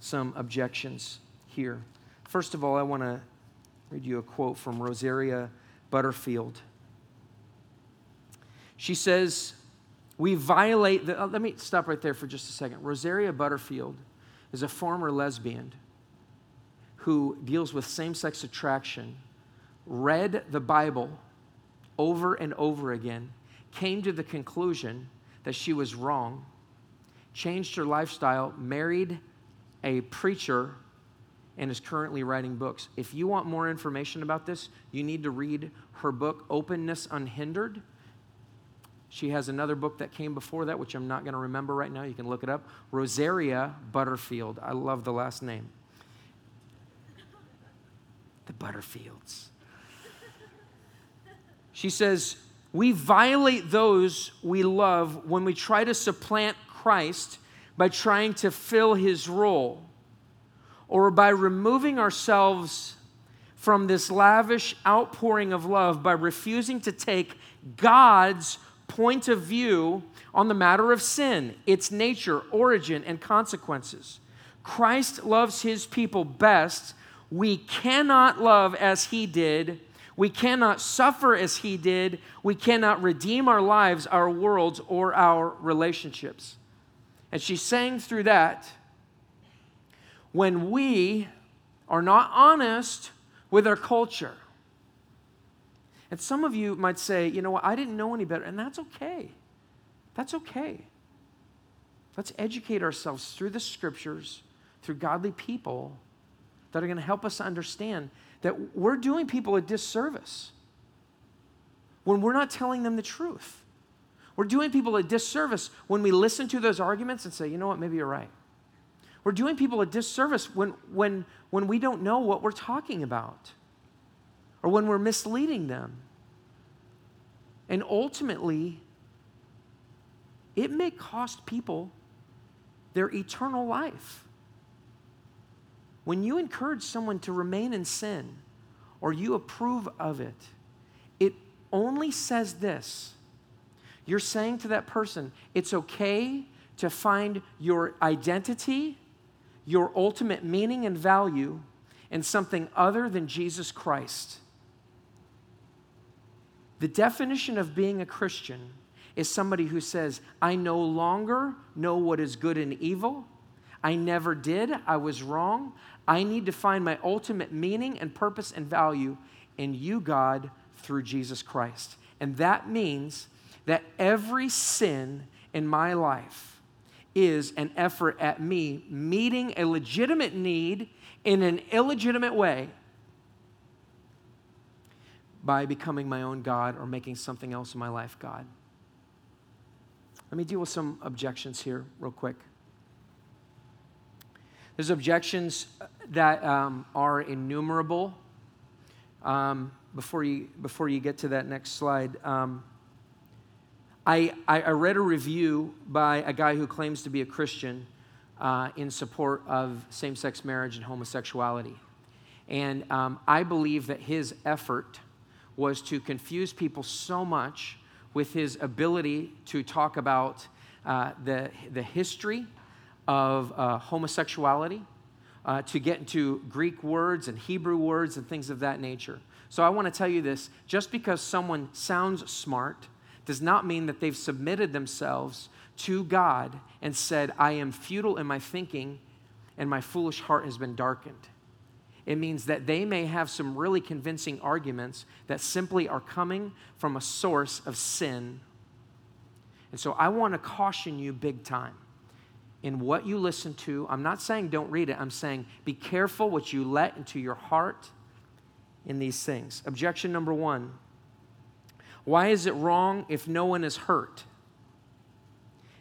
some objections here. First of all, I want to read you a quote from Rosaria Butterfield. She says, We violate the. Uh, let me stop right there for just a second. Rosaria Butterfield is a former lesbian who deals with same sex attraction, read the Bible over and over again, came to the conclusion that she was wrong, changed her lifestyle, married a preacher, and is currently writing books. If you want more information about this, you need to read her book, Openness Unhindered. She has another book that came before that, which I'm not going to remember right now. You can look it up. Rosaria Butterfield. I love the last name the Butterfields. She says, We violate those we love when we try to supplant Christ by trying to fill his role or by removing ourselves from this lavish outpouring of love by refusing to take God's point of view on the matter of sin, its nature, origin, and consequences. Christ loves his people best we cannot love as he did. We cannot suffer as he did. We cannot redeem our lives, our worlds, or our relationships. And she's saying through that, when we are not honest with our culture, and some of you might say, you know what, I didn't know any better, and that's okay. That's okay. Let's educate ourselves through the scriptures, through godly people that are going to help us understand that we're doing people a disservice when we're not telling them the truth. We're doing people a disservice when we listen to those arguments and say, you know what, maybe you're right. We're doing people a disservice when, when, when we don't know what we're talking about or when we're misleading them. And ultimately, it may cost people their eternal life. When you encourage someone to remain in sin or you approve of it, it only says this. You're saying to that person, it's okay to find your identity, your ultimate meaning and value in something other than Jesus Christ. The definition of being a Christian is somebody who says, I no longer know what is good and evil. I never did. I was wrong. I need to find my ultimate meaning and purpose and value in you, God, through Jesus Christ. And that means that every sin in my life is an effort at me meeting a legitimate need in an illegitimate way by becoming my own God or making something else in my life God. Let me deal with some objections here, real quick. There's objections that um, are innumerable. Um, before, you, before you get to that next slide, um, I, I, read a review by a guy who claims to be a Christian uh, in support of same sex marriage and homosexuality. And um, I believe that his effort was to confuse people so much with his ability to talk about uh, the, the history of uh, homosexuality, uh, to get into Greek words and Hebrew words and things of that nature. So I want to tell you this just because someone sounds smart does not mean that they've submitted themselves to God and said, I am futile in my thinking and my foolish heart has been darkened. It means that they may have some really convincing arguments that simply are coming from a source of sin. And so I want to caution you big time in what you listen to. I'm not saying don't read it, I'm saying be careful what you let into your heart in these things. Objection number one why is it wrong if no one is hurt?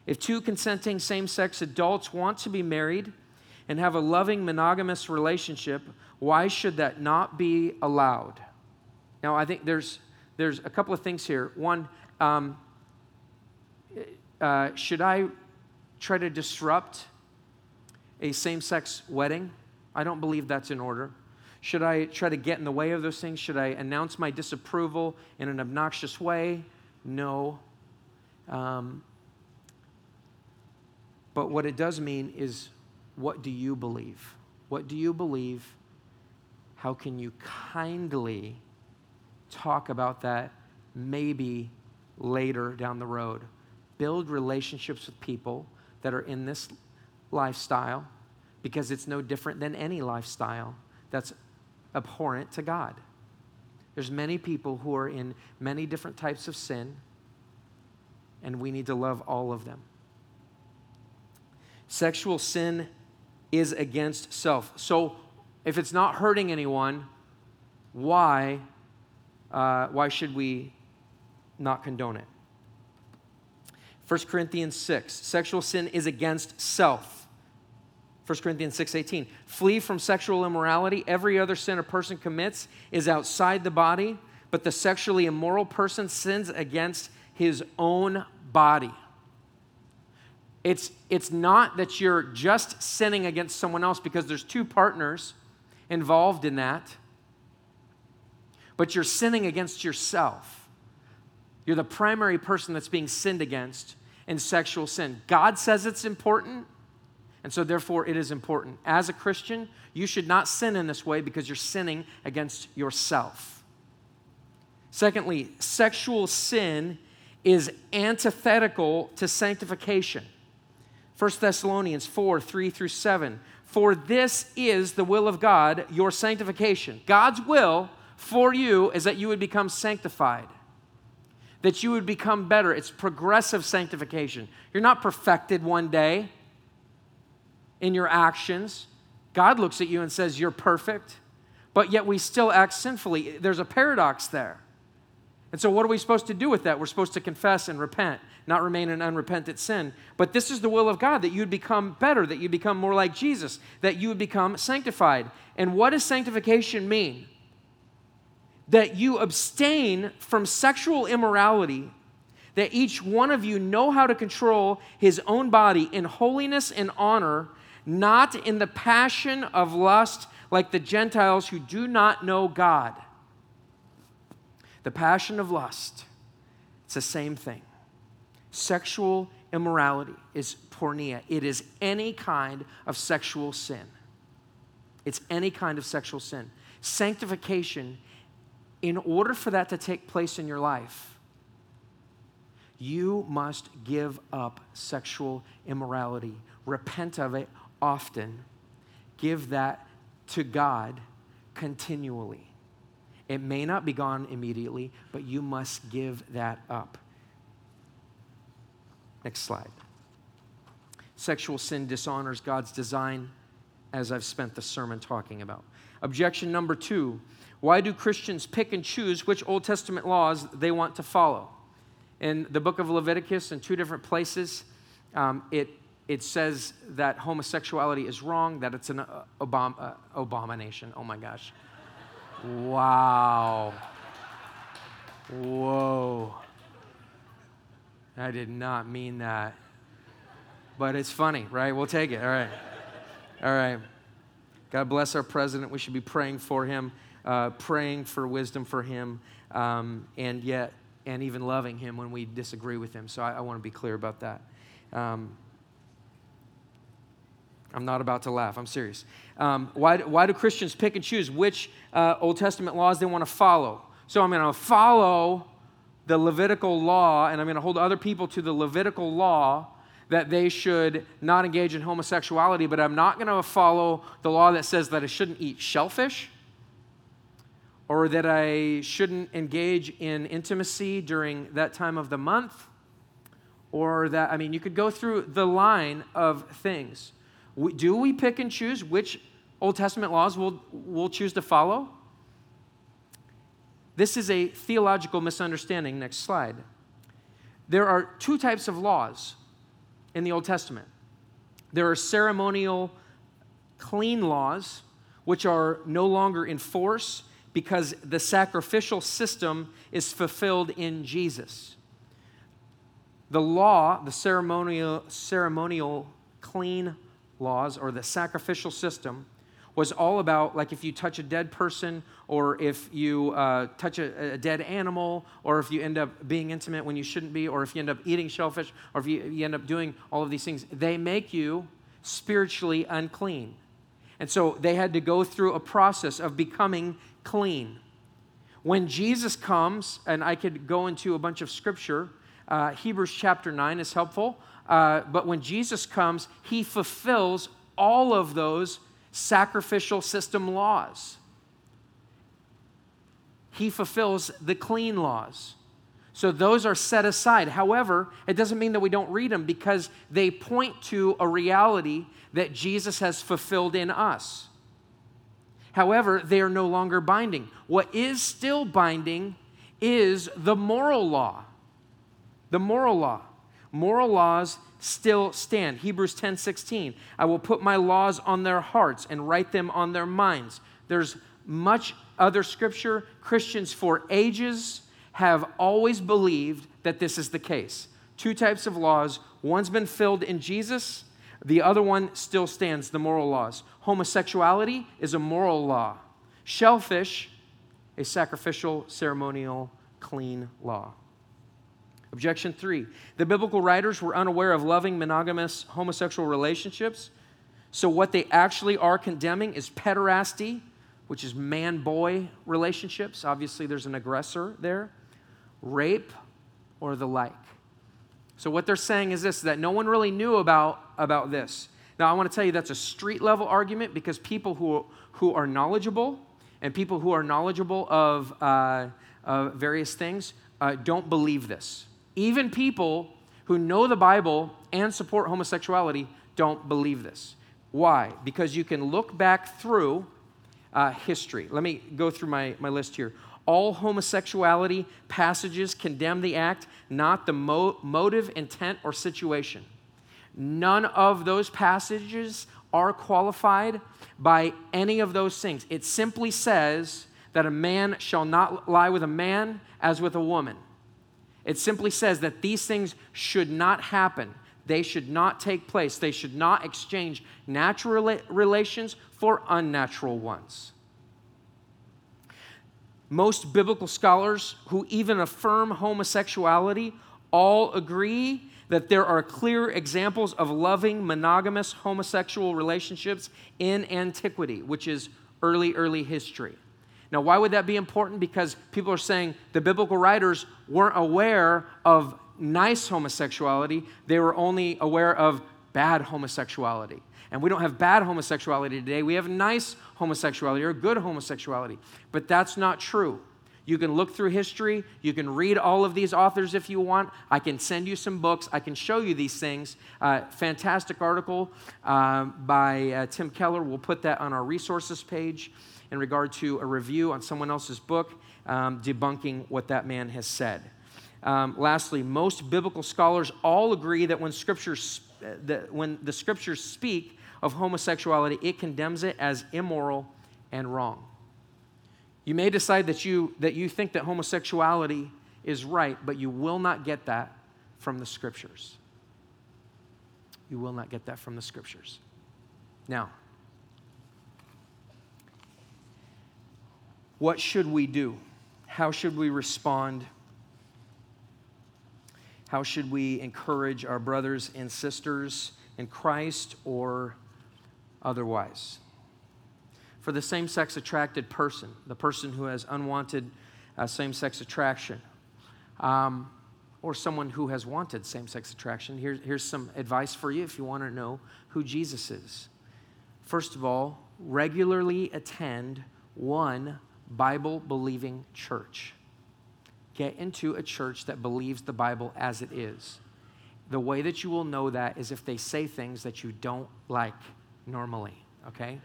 If two consenting same sex adults want to be married and have a loving monogamous relationship, why should that not be allowed? Now, I think there's, there's a couple of things here. One, um, uh, should I try to disrupt a same sex wedding? I don't believe that's in order. Should I try to get in the way of those things? Should I announce my disapproval in an obnoxious way? No. Um, but what it does mean is what do you believe? What do you believe? How can you kindly talk about that maybe later down the road? Build relationships with people that are in this lifestyle because it's no different than any lifestyle that's abhorrent to God. There's many people who are in many different types of sin, and we need to love all of them. Sexual sin is against self. So, if it's not hurting anyone, why, uh, why should we not condone it? 1 Corinthians 6, sexual sin is against self. 1 Corinthians 6:18. Flee from sexual immorality. Every other sin a person commits is outside the body, but the sexually immoral person sins against his own body. It's, it's not that you're just sinning against someone else because there's two partners involved in that, but you're sinning against yourself. You're the primary person that's being sinned against in sexual sin. God says it's important, and so therefore it is important. As a Christian, you should not sin in this way because you're sinning against yourself. Secondly, sexual sin is antithetical to sanctification. 1 Thessalonians 4 3 through 7. For this is the will of God, your sanctification. God's will for you is that you would become sanctified, that you would become better. It's progressive sanctification. You're not perfected one day in your actions. God looks at you and says, You're perfect, but yet we still act sinfully. There's a paradox there. And so, what are we supposed to do with that? We're supposed to confess and repent, not remain in unrepentant sin. But this is the will of God that you'd become better, that you'd become more like Jesus, that you would become sanctified. And what does sanctification mean? That you abstain from sexual immorality, that each one of you know how to control his own body in holiness and honor, not in the passion of lust like the Gentiles who do not know God. The passion of lust, it's the same thing. Sexual immorality is porneia, it is any kind of sexual sin. It's any kind of sexual sin. Sanctification, in order for that to take place in your life, you must give up sexual immorality, repent of it often, give that to God continually. It may not be gone immediately, but you must give that up. Next slide. Sexual sin dishonors God's design, as I've spent the sermon talking about. Objection number two why do Christians pick and choose which Old Testament laws they want to follow? In the book of Leviticus, in two different places, um, it, it says that homosexuality is wrong, that it's an uh, uh, abomination. Oh my gosh. Wow. Whoa. I did not mean that. But it's funny, right? We'll take it. All right. All right. God bless our president. We should be praying for him. uh, praying for wisdom for him, um, and yet, and even loving him when we disagree with him. So I, I want to be clear about that. Um, I'm not about to laugh. I'm serious. Um, why, why do Christians pick and choose which uh, Old Testament laws they want to follow? So I'm going to follow the Levitical law, and I'm going to hold other people to the Levitical law that they should not engage in homosexuality, but I'm not going to follow the law that says that I shouldn't eat shellfish or that I shouldn't engage in intimacy during that time of the month or that, I mean, you could go through the line of things. Do we pick and choose which Old Testament laws we'll, we'll choose to follow? This is a theological misunderstanding. Next slide. There are two types of laws in the Old Testament there are ceremonial clean laws, which are no longer in force because the sacrificial system is fulfilled in Jesus. The law, the ceremonial, ceremonial clean laws, or the sacrificial system, was all about like if you touch a dead person or if you uh, touch a, a, dead animal or if you end up being intimate when you shouldn't be or if you end up eating shellfish or if you, you end up doing all of these things they make you spiritually unclean. And so they had to go through a process of becoming clean. When jesus comes and i could go into a bunch of scripture uh, hebrews chapter 9 is helpful uh, but when jesus comes he fulfills all of those sacrificial system laws. He fulfills the clean laws. So those are set aside. However, it doesn't mean that we don't read them because they point to a reality that Jesus has fulfilled in us. However, they are no longer binding. What is still binding is the moral law. The moral law. Moral laws still stand. Hebrews 10 16. I will put my laws on their hearts and write them on their minds. There's much other scripture. Christians for ages have always believed that this is the case. Two types of laws. One's been filled in Jesus, the other one still stands the moral laws. Homosexuality is a moral law, shellfish, a sacrificial, ceremonial, clean law. Objection three the biblical writers were unaware of loving monogamous homosexual relationships. So, what they actually are condemning is pederasty, which is man boy relationships. Obviously, there's an aggressor there, rape, or the like. So, what they're saying is this that no one really knew about, about this. Now, I want to tell you that's a street level argument because people who, who are knowledgeable and people who are knowledgeable of uh, uh, various things uh, don't believe this. Even people who know the Bible and support homosexuality don't believe this. Why? Because you can look back through uh, history. Let me go through my, my list here. All homosexuality passages condemn the act, not the mo- motive, intent, or situation. None of those passages are qualified by any of those things. It simply says that a man shall not lie with a man as with a woman. It simply says that these things should not happen. They should not take place. They should not exchange natural relations for unnatural ones. Most biblical scholars who even affirm homosexuality all agree that there are clear examples of loving monogamous homosexual relationships in antiquity, which is early, early history. Now, why would that be important? Because people are saying the biblical writers weren't aware of nice homosexuality, they were only aware of bad homosexuality. And we don't have bad homosexuality today, we have nice homosexuality or good homosexuality. But that's not true. You can look through history. You can read all of these authors if you want. I can send you some books. I can show you these things. Uh, fantastic article uh, by uh, Tim Keller. We'll put that on our resources page in regard to a review on someone else's book um, debunking what that man has said. Um, lastly, most biblical scholars all agree that when scriptures, that when the scriptures speak of homosexuality, it condemns it as immoral and wrong. You may decide that you, that you think that homosexuality is right, but you will not get that from the scriptures. You will not get that from the scriptures. Now, What should we do? How should we respond? How should we encourage our brothers and sisters in Christ or otherwise? For the same sex attracted person, the person who has unwanted uh, same sex attraction, um, or someone who has wanted same sex attraction, here, here's some advice for you if you want to know who Jesus is. First of all, regularly attend one Bible believing church get into a church that believes the Bible as it is. The way that you will know that is if they say things that you don't like normally, okay?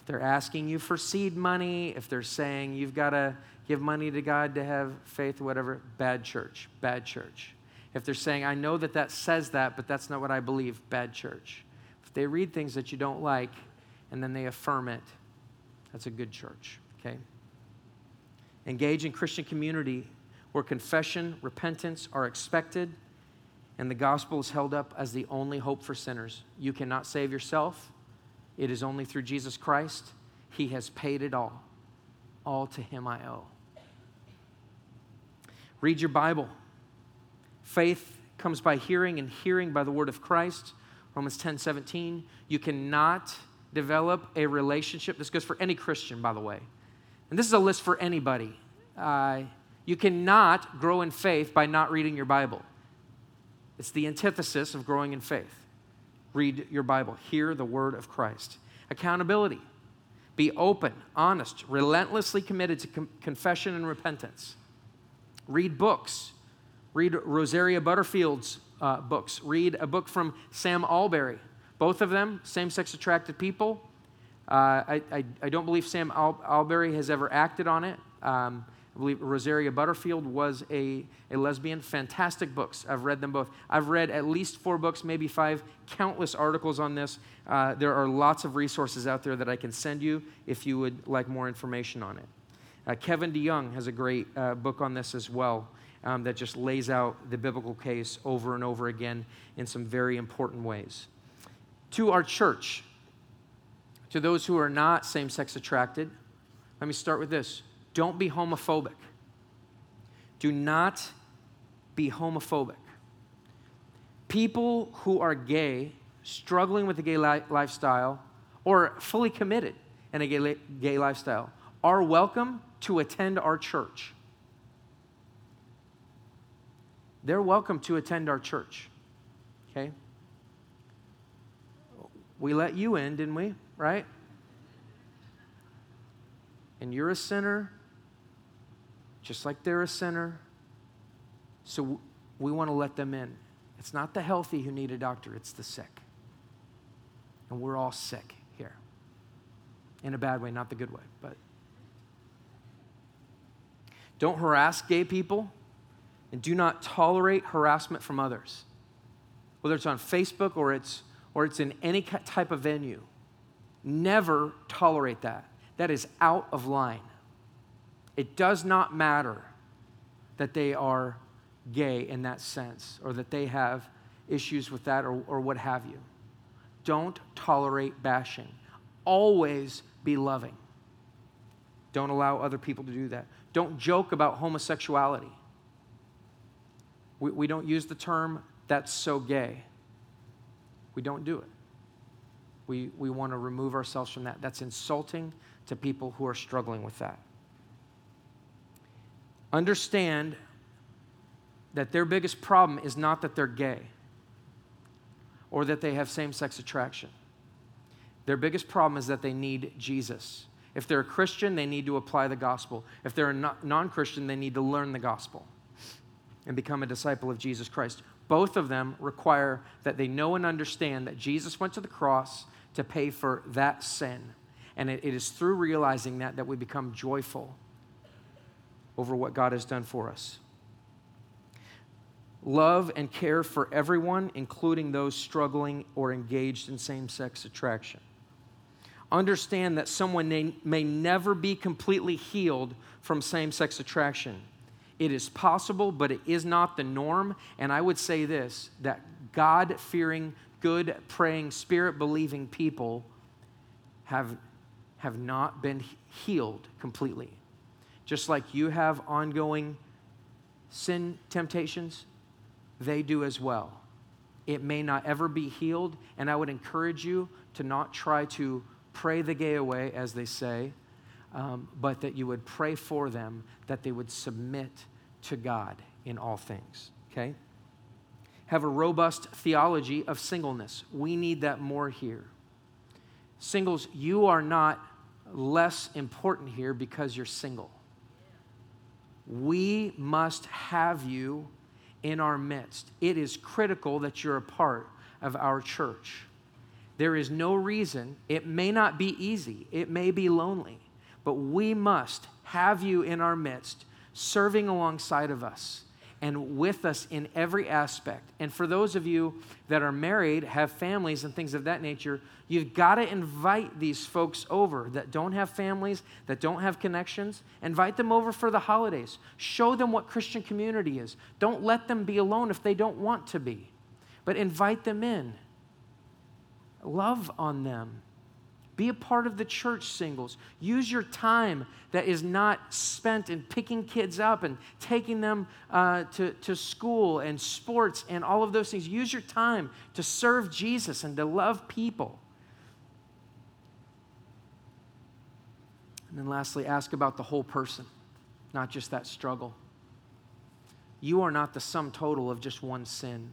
If they're asking you for seed money, if they're saying you've got to give money to God to have faith, whatever, bad church, bad church. If they're saying, I know that that says that, but that's not what I believe, bad church. If they read things that you don't like and then they affirm it, that's a good church, okay? Engage in Christian community where confession, repentance are expected, and the gospel is held up as the only hope for sinners. You cannot save yourself, it is only through Jesus Christ. He has paid it all. All to Him I owe. Read your Bible. Faith comes by hearing, and hearing by the word of Christ. Romans 10 17. You cannot develop a relationship. This goes for any Christian, by the way and this is a list for anybody. Uh, you cannot grow in faith by not reading your Bible. It's the antithesis of growing in faith. Read your Bible, hear the word of Christ. Accountability. Be open, honest, relentlessly committed to com- confession and repentance. Read books. Read Rosaria Butterfield's uh, books. Read a book from Sam Allberry. Both of them, same sex attracted people, I, I, I, don't believe Sam Al- Allberry has ever acted on it. Um, I believe Rosaria Butterfield was a, a lesbian. Fantastic books. I've read them both. I've read at least four books, maybe five, countless articles on this. Uh, there are lots of resources out there that I can send you if you would like more information on it. Uh, Kevin DeYoung has a great uh, book on this as well um, that just lays out the biblical case over and over again in some very important ways. To our church, to those who are not same sex attracted, let me start with this don't be homophobic. Do not be homophobic. People who are gay, struggling with the gay li- lifestyle, or fully committed in a gay, li- gay lifestyle, are welcome to attend our church. They're welcome to attend our church. Okay? We let you in, didn't we? Right? And you're a sinner, just like they're a sinner. So we want to let them in. It's not the healthy who need a doctor, it's the sick. And we're all sick here. In a bad way, not the good way, but. Don't harass gay people and do not tolerate harassment from others. Whether it's on Facebook or it's, or it's in any type of venue. Never tolerate that. That is out of line. It does not matter that they are gay in that sense or that they have issues with that or, or what have you. Don't tolerate bashing. Always be loving. Don't allow other people to do that. Don't joke about homosexuality. We, we don't use the term, that's so gay. We don't do it. We, we want to remove ourselves from that. That's insulting to people who are struggling with that. Understand that their biggest problem is not that they're gay or that they have same sex attraction. Their biggest problem is that they need Jesus. If they're a Christian, they need to apply the gospel. If they're a non Christian, they need to learn the gospel and become a disciple of Jesus Christ. Both of them require that they know and understand that Jesus went to the cross to pay for that sin. And it, it is through realizing that that we become joyful over what God has done for us. Love and care for everyone, including those struggling or engaged in same sex attraction. Understand that someone may, may never be completely healed from same sex attraction. It is possible, but it is not the norm. And I would say this that God fearing good, praying, spirit believing people have have not been healed completely. Just like you have ongoing sin temptations, they do as well. It may not ever be healed, and I would encourage you to not try to pray the gay away, as they say, um, but that you would pray for them, that they would submit to God in all things, okay? Have a robust theology of singleness. We need that more here. Singles, you are not less important here because you're single. We must have you in our midst. It is critical that you're a part of our church. There is no reason, it may not be easy, it may be lonely, but we must have you in our midst, serving alongside of us and with us in every aspect. And for those of you that are married, have families, and things of that nature, you've got to invite these folks over that don't have families, that don't have connections. Invite them over for the holidays. Show them what Christian community is. Don't let them be alone if they don't want to be, but invite them in. Love on them. Be a part of the church singles. Use your time that is not spent in picking kids up and taking them uh, to, to school and sports and all of those things. Use your time to serve Jesus and to love people. And then lastly, ask about the whole person, not just that struggle. You are not the sum total of just one sin.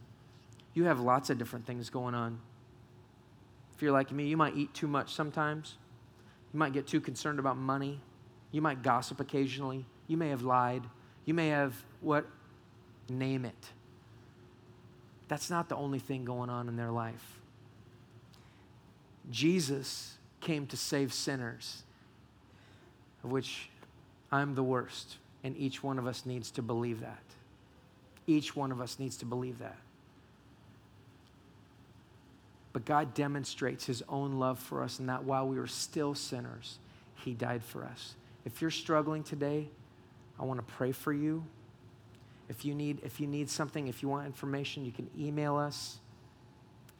You have lots of different things going on. If you're like me, you might eat too much sometimes. You might get too concerned about money. You might gossip occasionally. You may have lied. You may have what? Name it. That's not the only thing going on in their life. Jesus came to save sinners, of which I'm the worst, and each one of us needs to believe that. Each one of us needs to believe that. But God demonstrates his own love for us, and that while we were still sinners, he died for us. If you're struggling today, I want to pray for you. If you need, if you need something, if you want information, you can email us.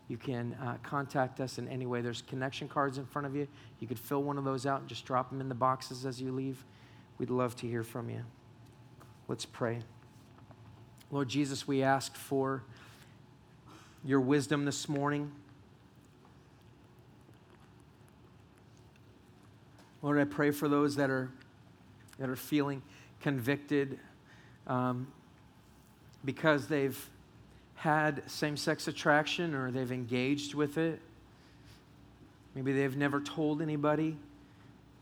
You can uh, contact us in any way. There's connection cards in front of you. You could fill one of those out and just drop them in the boxes as you leave. We'd love to hear from you. Let's pray. Lord Jesus, we ask for your wisdom this morning. Lord, I pray for those that are, that are feeling convicted um, because they've had same sex attraction or they've engaged with it. Maybe they've never told anybody.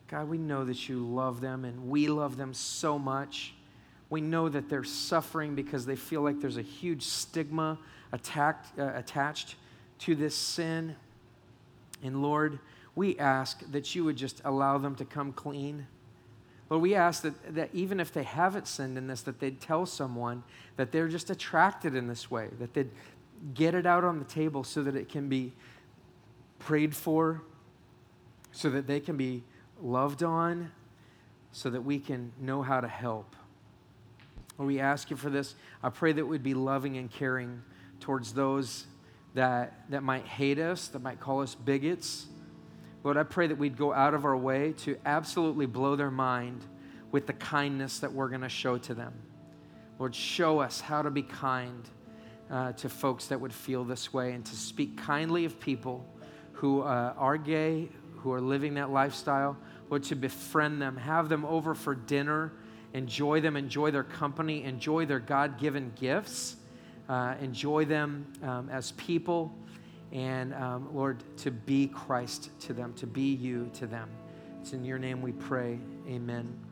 God, we know that you love them and we love them so much. We know that they're suffering because they feel like there's a huge stigma attacked, uh, attached to this sin. And Lord, we ask that you would just allow them to come clean. Lord, we ask that, that even if they haven't sinned in this, that they'd tell someone that they're just attracted in this way, that they'd get it out on the table so that it can be prayed for, so that they can be loved on, so that we can know how to help. Lord, we ask you for this. I pray that we'd be loving and caring towards those that, that might hate us, that might call us bigots Lord, I pray that we'd go out of our way to absolutely blow their mind with the kindness that we're going to show to them. Lord, show us how to be kind uh, to folks that would feel this way and to speak kindly of people who uh, are gay, who are living that lifestyle. Lord, to befriend them, have them over for dinner, enjoy them, enjoy their company, enjoy their God given gifts, uh, enjoy them um, as people and um, Lord, to be Christ to them, to be you to them. It's in your name we pray. Amen.